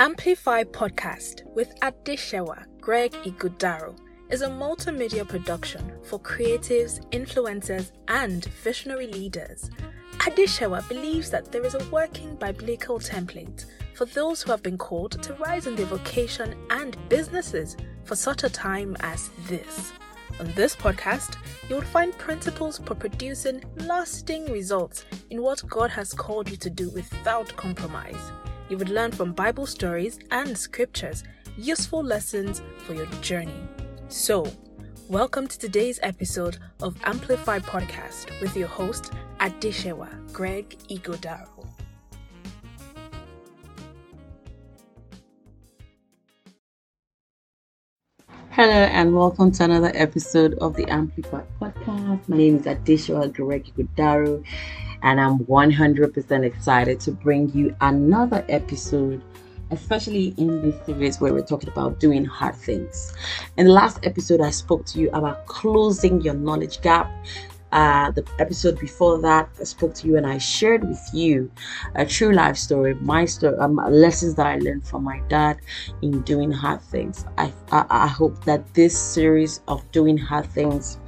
Amplify Podcast with Adesewa Greg Igudaro is a multimedia production for creatives, influencers, and visionary leaders. Adesewa believes that there is a working biblical template for those who have been called to rise in their vocation and businesses for such a time as this. On this podcast, you will find principles for producing lasting results in what God has called you to do without compromise you would learn from Bible stories and scriptures useful lessons for your journey. So, welcome to today's episode of Amplify Podcast with your host, Adesewa Greg Igodaro. Hello and welcome to another episode of the Amplified Podcast. My name is Adesewa Greg Igodaro and I'm 100% excited to bring you another episode, especially in this series where we're talking about doing hard things. In the last episode, I spoke to you about closing your knowledge gap. Uh, the episode before that, I spoke to you and I shared with you a true life story, my story, um, lessons that I learned from my dad in doing hard things. I, I, I hope that this series of doing hard things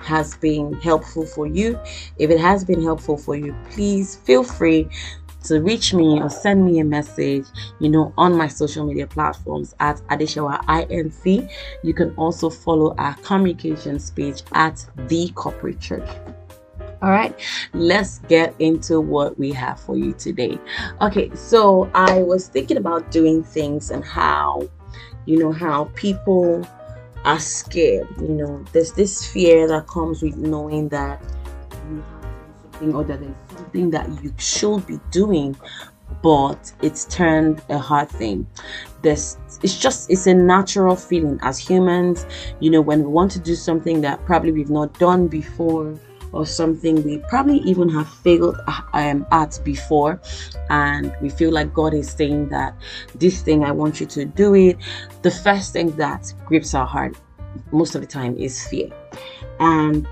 has been helpful for you. If it has been helpful for you, please feel free to reach me or send me a message, you know, on my social media platforms at Adesewa INC. You can also follow our communications page at the corporate church. All right, let's get into what we have for you today. Okay, so I was thinking about doing things and how, you know, how people are scared. You know, there's this fear that comes with knowing that you have something or that there's something that you should be doing, but it's turned a hard thing. This it's just it's a natural feeling as humans. You know, when we want to do something that probably we've not done before or something we probably even have failed um, at before and we feel like god is saying that this thing i want you to do it the first thing that grips our heart most of the time is fear and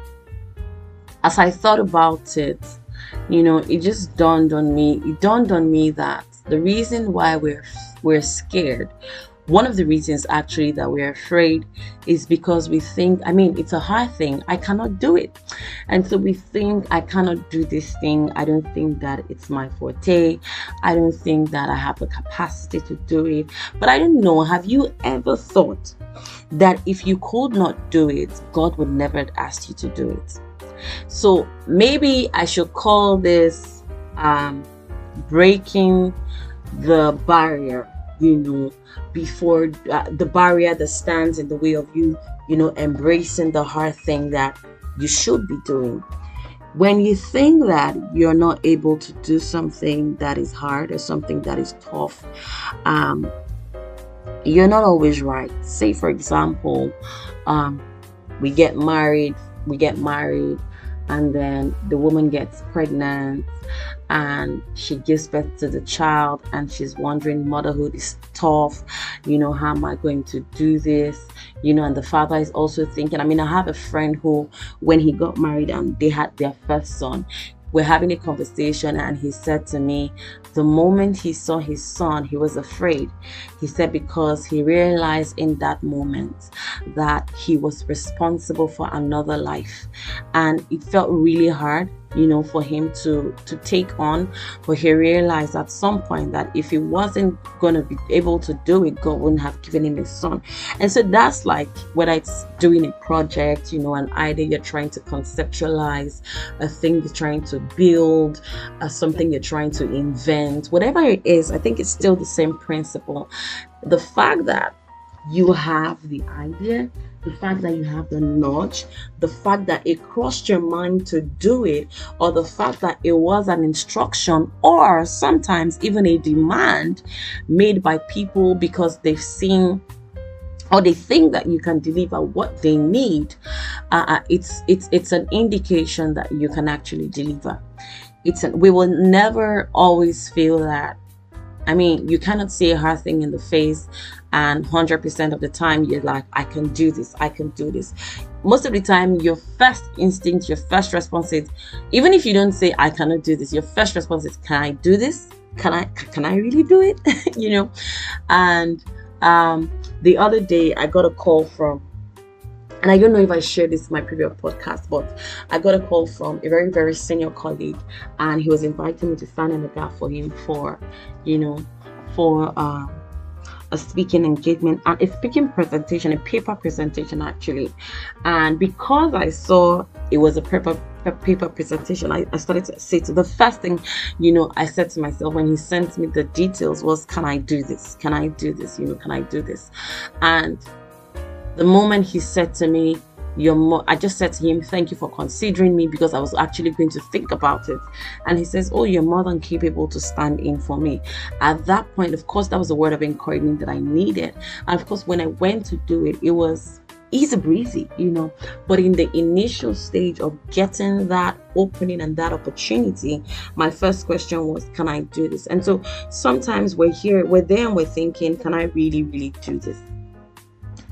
as i thought about it you know it just dawned on me it dawned on me that the reason why we're we're scared one of the reasons actually that we're afraid is because we think, I mean, it's a hard thing. I cannot do it. And so we think, I cannot do this thing. I don't think that it's my forte. I don't think that I have the capacity to do it. But I don't know, have you ever thought that if you could not do it, God would never ask you to do it? So maybe I should call this um, breaking the barrier you know, before uh, the barrier that stands in the way of you, you know, embracing the hard thing that you should be doing. When you think that you're not able to do something that is hard or something that is tough, um, you're not always right. Say, for example, um, we get married, we get married, and then the woman gets pregnant and she gives birth to the child and she's wondering motherhood is tough. You know how am i going to do this? You know and the father is also thinking i mean i have a friend who when he got married and they had their first son we're having a conversation and he said to me the moment he saw his son he was afraid. He said because he realized in that moment that he was responsible for another life and it felt really hard you know for him to to take on but he realized at some point that if he wasn't to be able to do it god wouldn't have given him his son. And so that's like whether it's doing a project you know an idea you're trying to conceptualize a thing you're trying to build uh, something you're trying to invent whatever it is i think it's still the same principle. The fact that you have the idea the fact that you have the nudge, the fact that it crossed your mind to do it, or the fact that it was an instruction, or sometimes even a demand made by people because they've seen or they think that you can deliver what they need uh, uh it's it's it's an indication that you can actually deliver. It's an, we will never always feel that. I mean, you cannot see a hard thing in the face, and 100% of the time you're like, I can do this, I can do this. Most of the time, your first instinct, your first response is, even if you don't say, I cannot do this, your first response is, Can I do this? can I can I really do it? you know, and um, the other day I got a call from and I don't know if I shared this in my previous podcast, but I got a call from a very, very senior colleague, and he was inviting me to stand in the gap for him for, you know, for uh, a speaking engagement and a speaking presentation, a paper presentation actually. And because I saw it was a paper a paper presentation, I, I started to say to the first thing, you know, I said to myself when he sent me the details was, can I do this? Can I do this? You know, can I do this? And the moment he said to me, you're more i just said to him thank you for considering me because i was actually going to think about it. And he says oh you're more than capable to stand in for me. At that point of course that was a word of encouragement that i needed. And of course when i went to do it it was easy breezy you know. But in the initial stage of getting that opening and that opportunity my first question was can i do this? And so sometimes we're here we're there and we're thinking can i really really do this?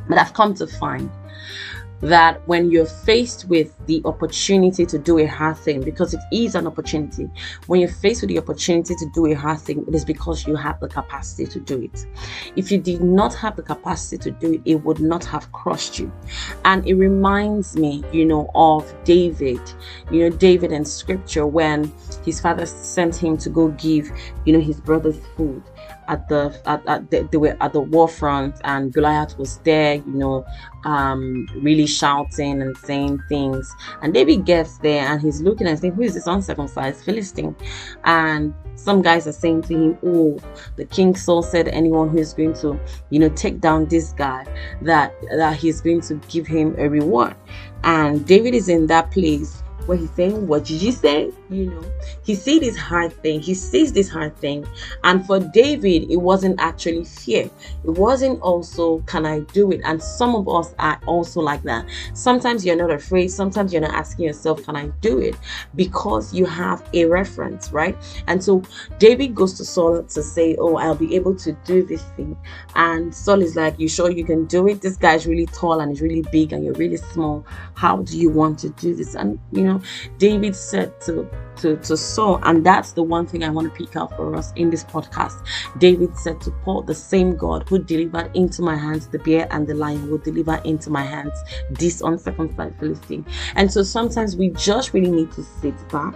But I've come to find that when you're faced with the opportunity to do a hard thing, because it is an opportunity, when you're faced with the opportunity to do a hard thing, it is because you have the capacity to do it. If you did not have the capacity to do it, it would not have crushed you. And it reminds me, you know, of David, you know, David in scripture when his father sent him to go give, you know, his brother's food at the at, at the, they were at the war front and Goliath was there, you know, um, really shouting and saying things. And David gets there and he's looking and saying, Who is this uncircumcised Philistine? And some guys are saying to him, Oh, the king Saul said anyone who is going to, you know, take down this guy, that that he's going to give him a reward. And David is in that place where he's saying, What did you say? You know, he sees this hard thing, he sees this hard thing. And for David, it wasn't actually fear, it wasn't also, Can I do it? And some of us are also like that. Sometimes you're not afraid, sometimes you're not asking yourself, Can I do it? Because you have a reference, right? And so David goes to Saul to say, Oh, I'll be able to do this thing. And Saul is like, You sure you can do it? This guy's really tall and he's really big, and you're really small. How do you want to do this? And you know, know, David said to, to, to Saul, and that's the one thing I want to pick out for us in this podcast. David said to Paul, the same God who delivered into my hands the bear and the lion will deliver into my hands this uncircumcised Philistine. And so sometimes we just really need to sit back.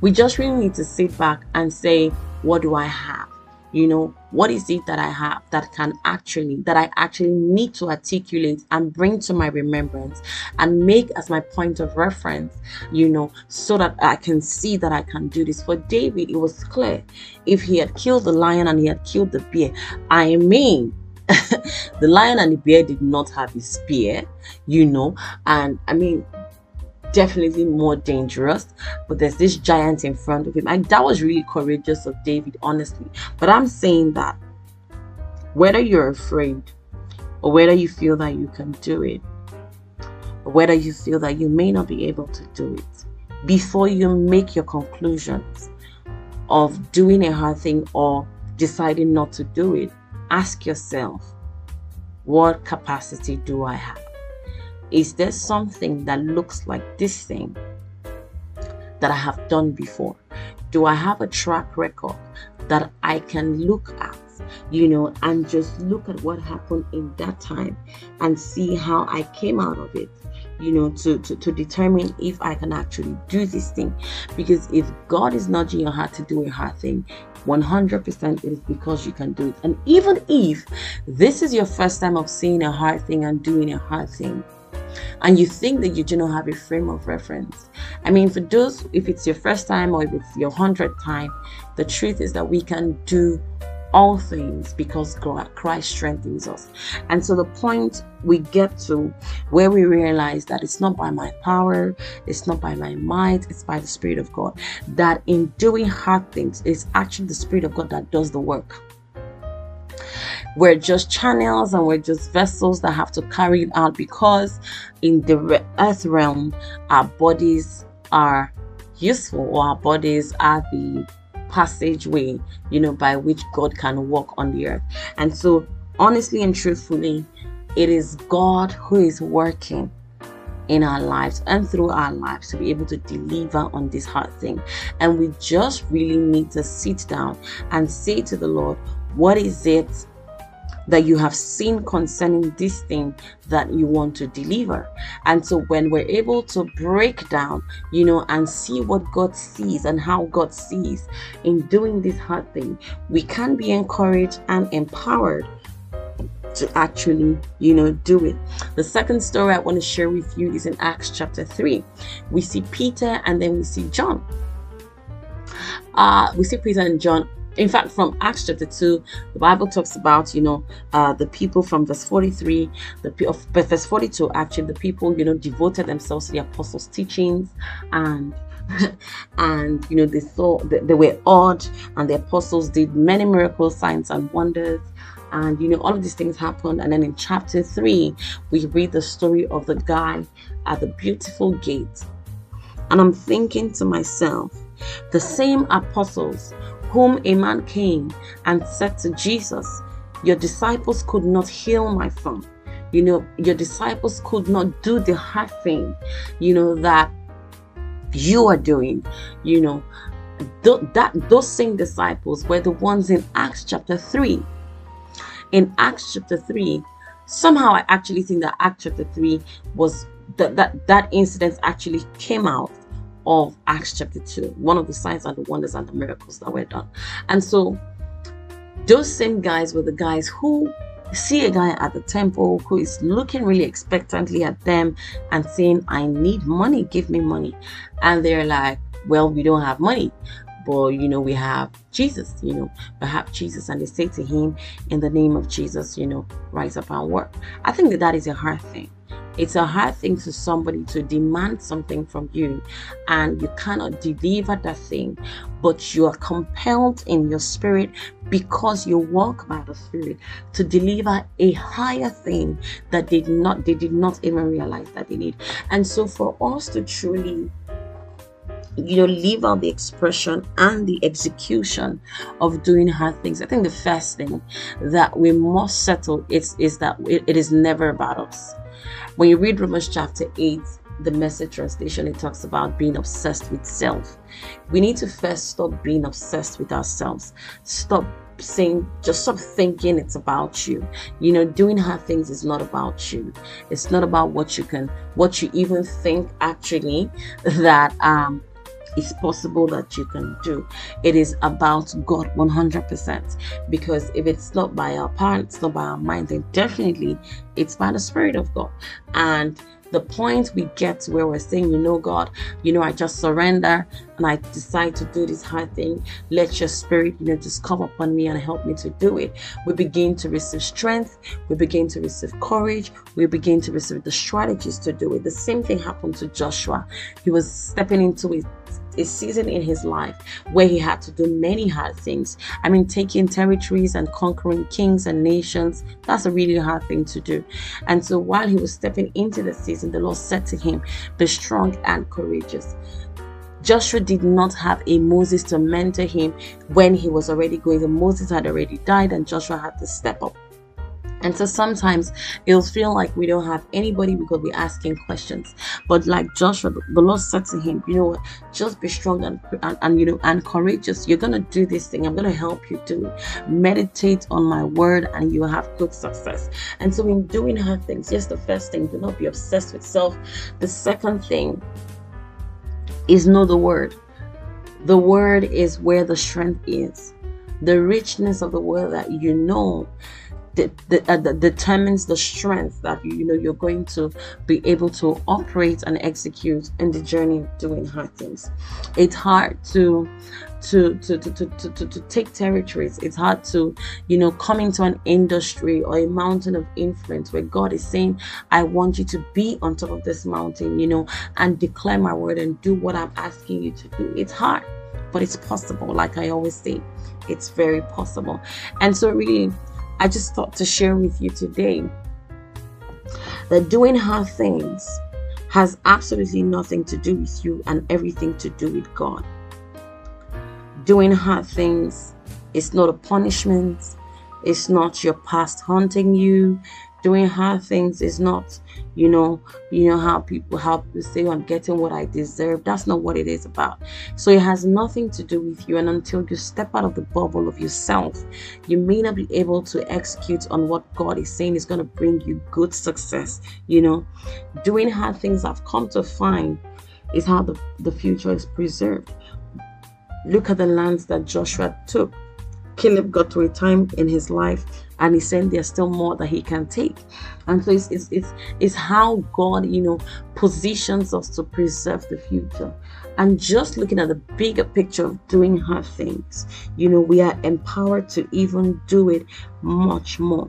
We just really need to sit back and say, What do I have? You know what is it that i have that can actually that i actually need to articulate and bring to my remembrance and make as my point of reference you know so that i can see that i can do this? For david it was clear. If he had killed the lion and he had killed the bear i mean the lion and the bear did not have a spear you know? And i mean definitely more dangerous. But there's this giant in front of him. And that was really courageous of David, honestly. But I'm saying that whether you're afraid or whether you feel that you can do it, or whether you feel that you may not be able to do it, before you make your conclusions of doing a hard thing or deciding not to do it, ask yourself, what capacity do I have? Is there something that looks like this thing that I have done before? Do I have a track record that I can look at, you know, and just look at what happened in that time and see how I came out of it? you know to, to to determine if i can actually do this thing because if god is nudging your heart to do a hard thing 100% it is because you can do it and even if this is your first time of seeing a hard thing and doing a hard thing and you think that you do not have a frame of reference. I mean, for those, if it's your first time or if it's your hundredth time, the truth is that we can do all things because Christ strengthens us. And so the point we get to where we realize that it's not by my power, it's not by my might, it's by the Spirit of God. That in doing hard things, it's actually the Spirit of God that does the work. We're just channels and we're just vessels that have to carry it out because in the earth realm, our bodies are useful or our bodies are the passageway, you know, by which God can walk on the earth. And so, honestly and truthfully, it is God who is working in our lives and through our lives to be able to deliver on this hard thing. And we just really need to sit down and say to the Lord, What is it that you have seen concerning this thing that you want to deliver. And so when we're able to break down, you know, and see what God sees and how God sees in doing this hard thing, we can be encouraged and empowered to actually, you know, do it. The second story I want to share with you is in Acts chapter 3. We see Peter and then we see John. Uh, we see Peter and John in fact from acts chapter 2 the bible talks about you know uh, the people from verse 43 the of verse 42 actually the people you know devoted themselves to the apostles teachings and and you know they saw they, they were awed and the apostles did many miracles signs and wonders. And you know all of these things happened. And then in chapter 3 we read the story of the guy at the beautiful gate. And i'm thinking to myself the same apostles whom a man came and said to Jesus, Your disciples could not heal my son. You know, your disciples could not do the hard thing, you know, that you are doing, you know. Th- that those same disciples were the ones in Acts chapter 3. In Acts chapter 3, somehow I actually think that Acts chapter 3 was that that that incident actually came out of Acts chapter 2, one of the signs and the wonders and the miracles that were done. And so those same guys were the guys who see a guy at the temple who is looking really expectantly at them and saying, I need money, give me money. And they're like, Well, we don't have money. But you know, we have Jesus, you know, perhaps Jesus, and they say to him, In the name of Jesus, you know, rise up and work. I think that that is a hard thing it's a hard thing to somebody to demand something from you and you cannot deliver that thing, but you are compelled in your spirit because you walk by the spirit to deliver a higher thing that they did not they did not even realize that they need. And so for us to truly you know leave out the expression and the execution of doing hard things i think the first thing that we must settle is is that it, it is never about us when you read Romans chapter 8, the message translation, it talks about being obsessed with self. We need to first stop being obsessed with ourselves. Stop saying, just stop thinking it's about you. You know, doing hard things is not about you. It's not about what you can, what you even think actually that um is possible that you can do. It is about God 100%. Because if it's not by our power, it's not by our mind, then definitely it's by the Spirit of God. And the point we get to where we're saying, you know, God, you know, I just surrender and I decide to do this hard thing. Let your spirit, you know, just come upon me and help me to do it. We begin to receive strength, we begin to receive courage, we begin to receive the strategies to do it. The same thing happened to Joshua. He was stepping into it a season in his life where he had to do many hard things. I mean, taking territories and conquering kings and nations, that's a really hard thing to do. And so while he was stepping into the season, the Lord said to him, Be strong and courageous. Joshua did not have a Moses to mentor him when he was already going. Moses had already died, and Joshua had to step up. And so sometimes it'll feel like we don't have anybody because we could be asking questions. But like Joshua, the Lord said to him, you know what, just be strong and, and, and you know and courageous. You're gonna do this thing. I'm gonna help you do it. Meditate on my word and you will have good success. And so in doing hard things, yes, the first thing, do not be obsessed with self. The second thing is know the word. The word is where the strength is. The richness of the word that you know uh, determines the strength that you, you know you're going to be able to operate and execute in the journey of doing hard things. It's hard to to to, to, to, to, to take territories. It's hard to, you know, come into an industry or a mountain of influence where God is saying, I want you to be on top of this mountain, you know, and declare my word and do what I'm asking you to do. It's hard, but it's possible. Like I always say, it's very possible. And so, really, I just thought to share with you today that doing hard things has absolutely nothing to do with you and everything to do with God. Doing hard things is not a punishment, it's not your past haunting you, doing hard things is not you know you know how people how people say oh, i'm getting what i deserve. That's not what it is about. So it has nothing to do with you and until you step out of the bubble of yourself you may not be able to execute on what god is saying is going to bring you good success you know? Doing hard things i've come to find is how the, the future is preserved. Look at the lands that joshua took. Caleb got to a time in his life and he's saying there's still more that he can take. And so it's, it's it's it's how god you know positions us to preserve the future. And just looking at the bigger picture of doing hard things you know we are empowered to even do it much more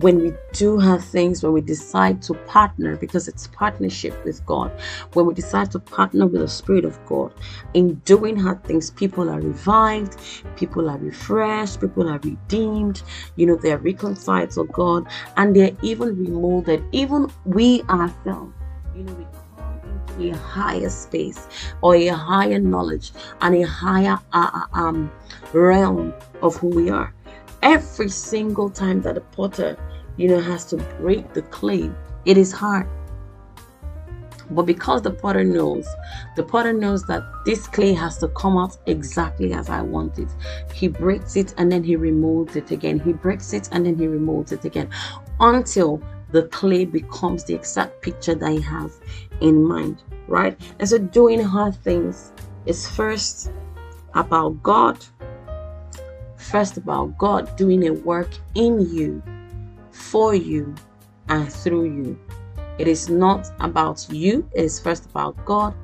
when we do have things, when we decide to partner, because it's partnership with God, when we decide to partner with the Spirit of God, in doing hard things, people are revived, people are refreshed, people are redeemed, you know, they're reconciled to God, and they're even remolded. Even we ourselves, you know, we come into a higher space or a higher knowledge and a higher uh, uh um, realm of who we are every single time that the potter you know, has to break the clay. It is hard. But because the potter knows, the potter knows that this clay has to come out exactly as I want it. He breaks it and then he removes it again. He breaks it and then he removes it again until the clay becomes the exact picture that he has in mind, right? And so doing hard things is first about God, first about God doing a work in you for you and through you. It is not about you, it is first about God.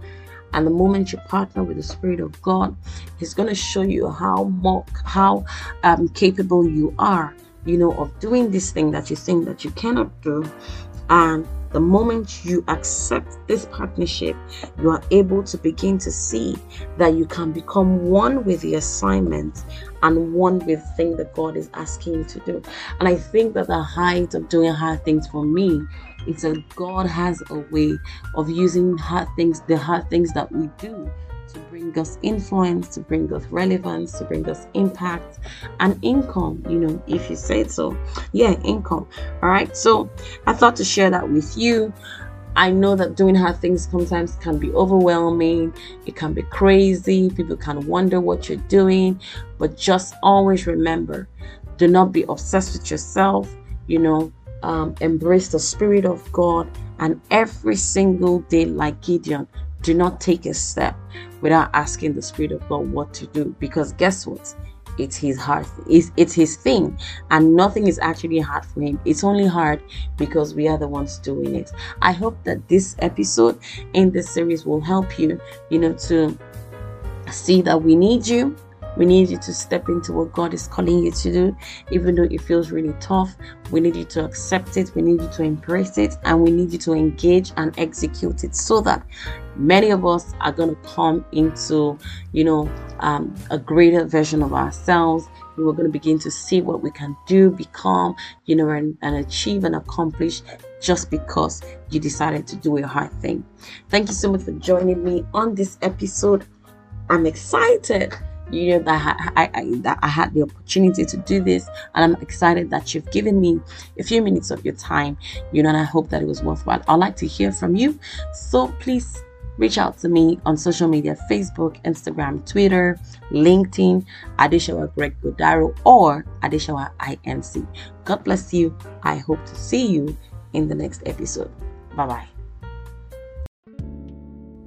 And the moment you partner with the Spirit of God, He's going to show you how more, how um, capable you are, you know, of doing this thing that you think that you cannot do. And the moment you accept this partnership, you are able to begin to see that you can become one with the assignment and one with the thing that God is asking you to do. And I think that the height of doing hard things for me is that God has a way of using hard things, the hard things that we do to bring us influence, to bring us relevance, to bring us impact and income, you know, if you say so. Yeah, income. All right. So I thought to share that with you. I know that doing hard things sometimes can be overwhelming, it can be crazy, people can wonder what you're doing, but just always remember do not be obsessed with yourself, you know, um, embrace the Spirit of God, and every single day, like Gideon, do not take a step without asking the Spirit of God what to do. Because guess what? It's his heart. It's, it's his thing. And nothing is actually hard for him. It's only hard because we are the ones doing it. I hope that this episode in this series will help you, you know, to see that we need you we need you to step into what God is calling you to do, even though it feels really tough. We need you to accept it, we need you to embrace it, and we need you to engage and execute it so that many of us are going to come into, you know, um, a greater version of ourselves. We're going to begin to see what we can do, become, you know, and, and achieve and accomplish just because you decided to do a hard thing. Thank you so much for joining me on this episode. I'm excited you know that I, I, that I had the opportunity to do this and I'm excited that you've given me a few minutes of your time you know and I hope that it was worthwhile. I'd like to hear from you. So please reach out to me on social media Facebook Instagram Twitter LinkedIn Adesewa Greg Godaro or Adesewa INC God bless you. I hope to see you in the next episode. Bye bye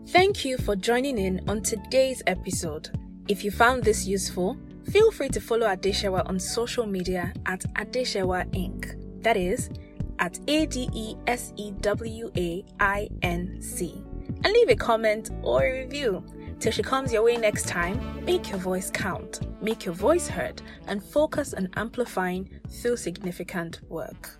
Thank you for joining in on today's episode. If you found this useful, feel free to follow Adesewa on social media at Adesewa Inc. That is, at A D E S E W A I N C. And leave a comment or a review. Till she comes your way next time, make your voice count, make your voice heard, and focus on amplifying through significant work.